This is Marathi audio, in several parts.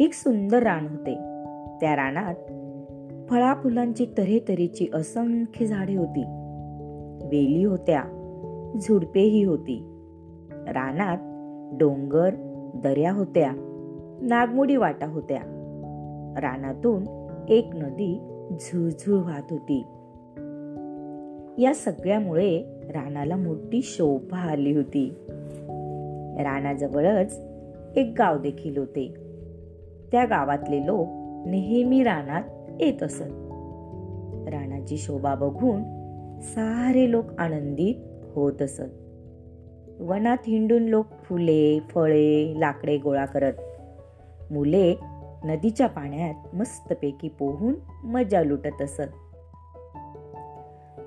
एक सुंदर रान होते. त्या रानात फळा फुलांची तऱ्हेतऱ्हेची असंख्य झाडे होती. वेली होत्या झुडपेही होती. रानात डोंगर दर्या होत्या नागमोडी वाटा होत्या. रानातून एक नदी झुळझुळ वाहत होती. या सगळ्यामुळे रानाला मोठी शोभा आली होती. रानाजवळच एक गाव देखील होते. त्या गावातले लोक नेहमी रानात येत असत. रानाची शोभा बघून सारे लोक आनंदित होत असत. वनात हिंडून लोक फुले फळे लाकडे गोळा करत. मुले नदीच्या पाण्यात मस्तपैकी पोहून मजा लुटत असत.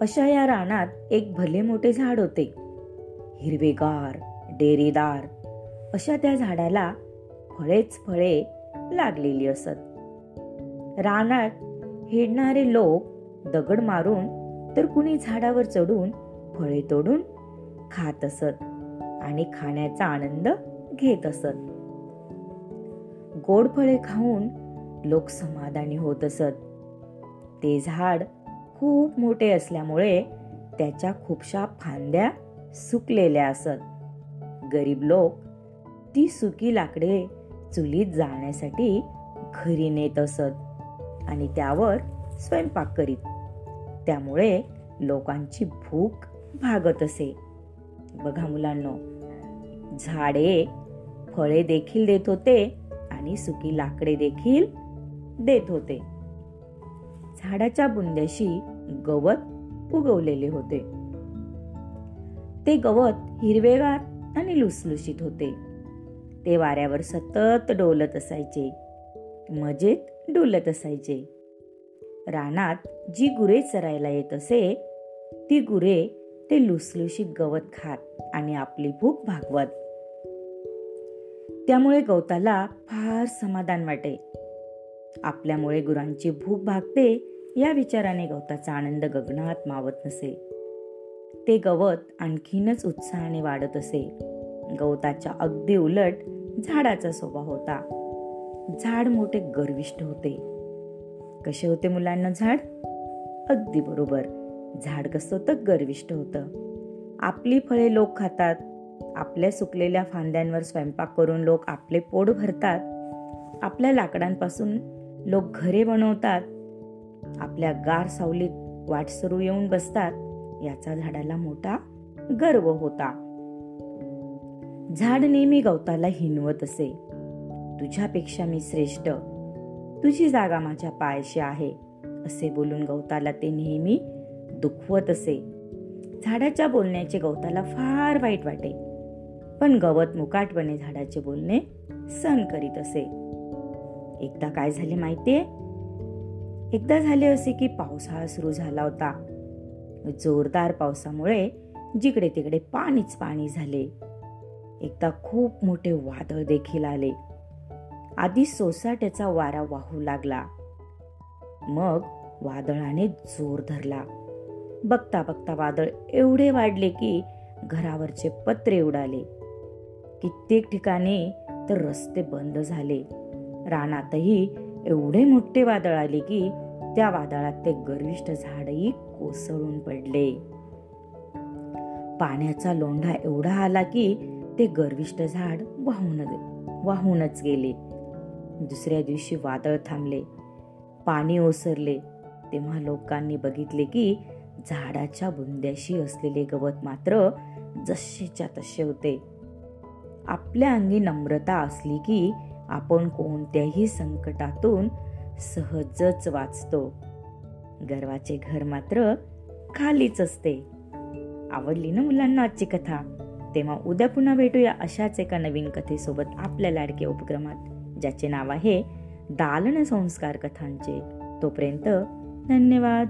अशा या रानात एक भले मोठे झाड होते. हिरवेगार डेरेदार अशा त्या झाडाला फळेच फळे लागलेली असत. रानात हिडणारे लोक दगड मारून तर कुणी झाडावर चढून फळे तोडून खात असत आणि खाण्याचा आनंद घेत असत. गोड फळे खाऊन लोक समाधानी होत असत. ते झाड खूप मोठे असल्यामुळे त्याच्या खूपशा फांद्या सुकलेल्या असत. गरीब लोक ती सुकी लाकडे चुलीत जाळण्यासाठी घरी नेत असत आणि त्यावर स्वयंपाक करीत. त्यामुळे लोकांची भूक भागत असे. बघा मुलांना झाडे फळे देखील देत होते आणि सुकी लाकडे देखील देत होते. झाडाच्या बुंद्याशी गवत उगवलेले होते. ते गवत हिरवेगार आणि लुसलुशीत होते. ते वाऱ्यावर सतत डोलत असायचे. मजेत डोलत असायचे. रानात जी गुरे चरायला येत असे ती गुरे ते लुसलुशीत गवत खात आणि आपली भूक भागवत. त्यामुळे गवताला फार समाधान वाटे. आपल्यामुळे गुरांची भूक भागते या विचाराने गवताचा आनंद गगनात मावत नसे. ते गवत आणखीनच उत्साहाने वाढत असे. गवताच्या अगदी उलट झाडाचा स्वभाव होता. झाड मोठे गर्विष्ठ होते. कसे होते मुलांना झाड? अगदी बरोबर. झाड कसं होतं? गर्विष्ठ होतं. आपली फळे लोक खातात. आपल्या सुकलेल्या फांद्यांवर स्वयंपाक करून लोक आपले पोट भरतात. आपल्या लाकडांपासून लोक घरे बनवतात. आपल्या गार सावलीत वाटसरू येऊन बसतात. याचा झाडाला मोठा गर्व होता. झाड नेहमी गवताला हिनवत असे. तुझ्यापेक्षा मी श्रेष्ठ. तुझी जागा माझ्या पायाशी आहे असे बोलून गवताला ते नेहमी दुखवत असे. झाडाच्या बोलण्याचे गवताला फार वाईट वाटे पण गवत मुकाटपणे झाडाचे बोलणे सहन करीत असे. एकदा काय झाले माहितीये? एकदा झाले असे की पावसाळा सुरू झाला होता. जोरदार पावसामुळे जिकडे तिकडे पाणीच पाणी झाले. एकदा खूप मोठे वादळ देखील आले. आधी सोसाट्याचा वारा वाहू लागला. मग वादळाने जोर धरला. बघता बघता वादळ एवढे वाढले की घरावरचे पत्रे उडाले. कित्येक ठिकाणी तर रस्ते बंद झाले. रानातही एवढे मोठे वादळ आले की त्या वादळात ते गर्विष्ठ झाडही कोसळून पडले. पाण्याचा लोंढा एवढा आला की ते गर्विष्ट झाड वाहून वाहूनच गेले. दुसऱ्या दिवशी वादळ थांबले. पाणी ओसरले. तेव्हा लोकांनी बघितले की झाडाच्या बुंद्याशी असलेले गवत मात्र जसेच्या तसे होते. आपल्या अंगी नम्रता असली की आपण कोणत्याही संकटातून सहजच वाचतो. गर्वाचे घर मात्र खालीच असते. आवडली ना मुलांना आजची कथा? तेव्हा उद्या पुन्हा भेटूया अशाच एका नवीन कथेसोबत आपल्या लाडक्या उपक्रमात ज्याचे नाव आहे दालन संस्कार कथांचे. तोपर्यंत धन्यवाद.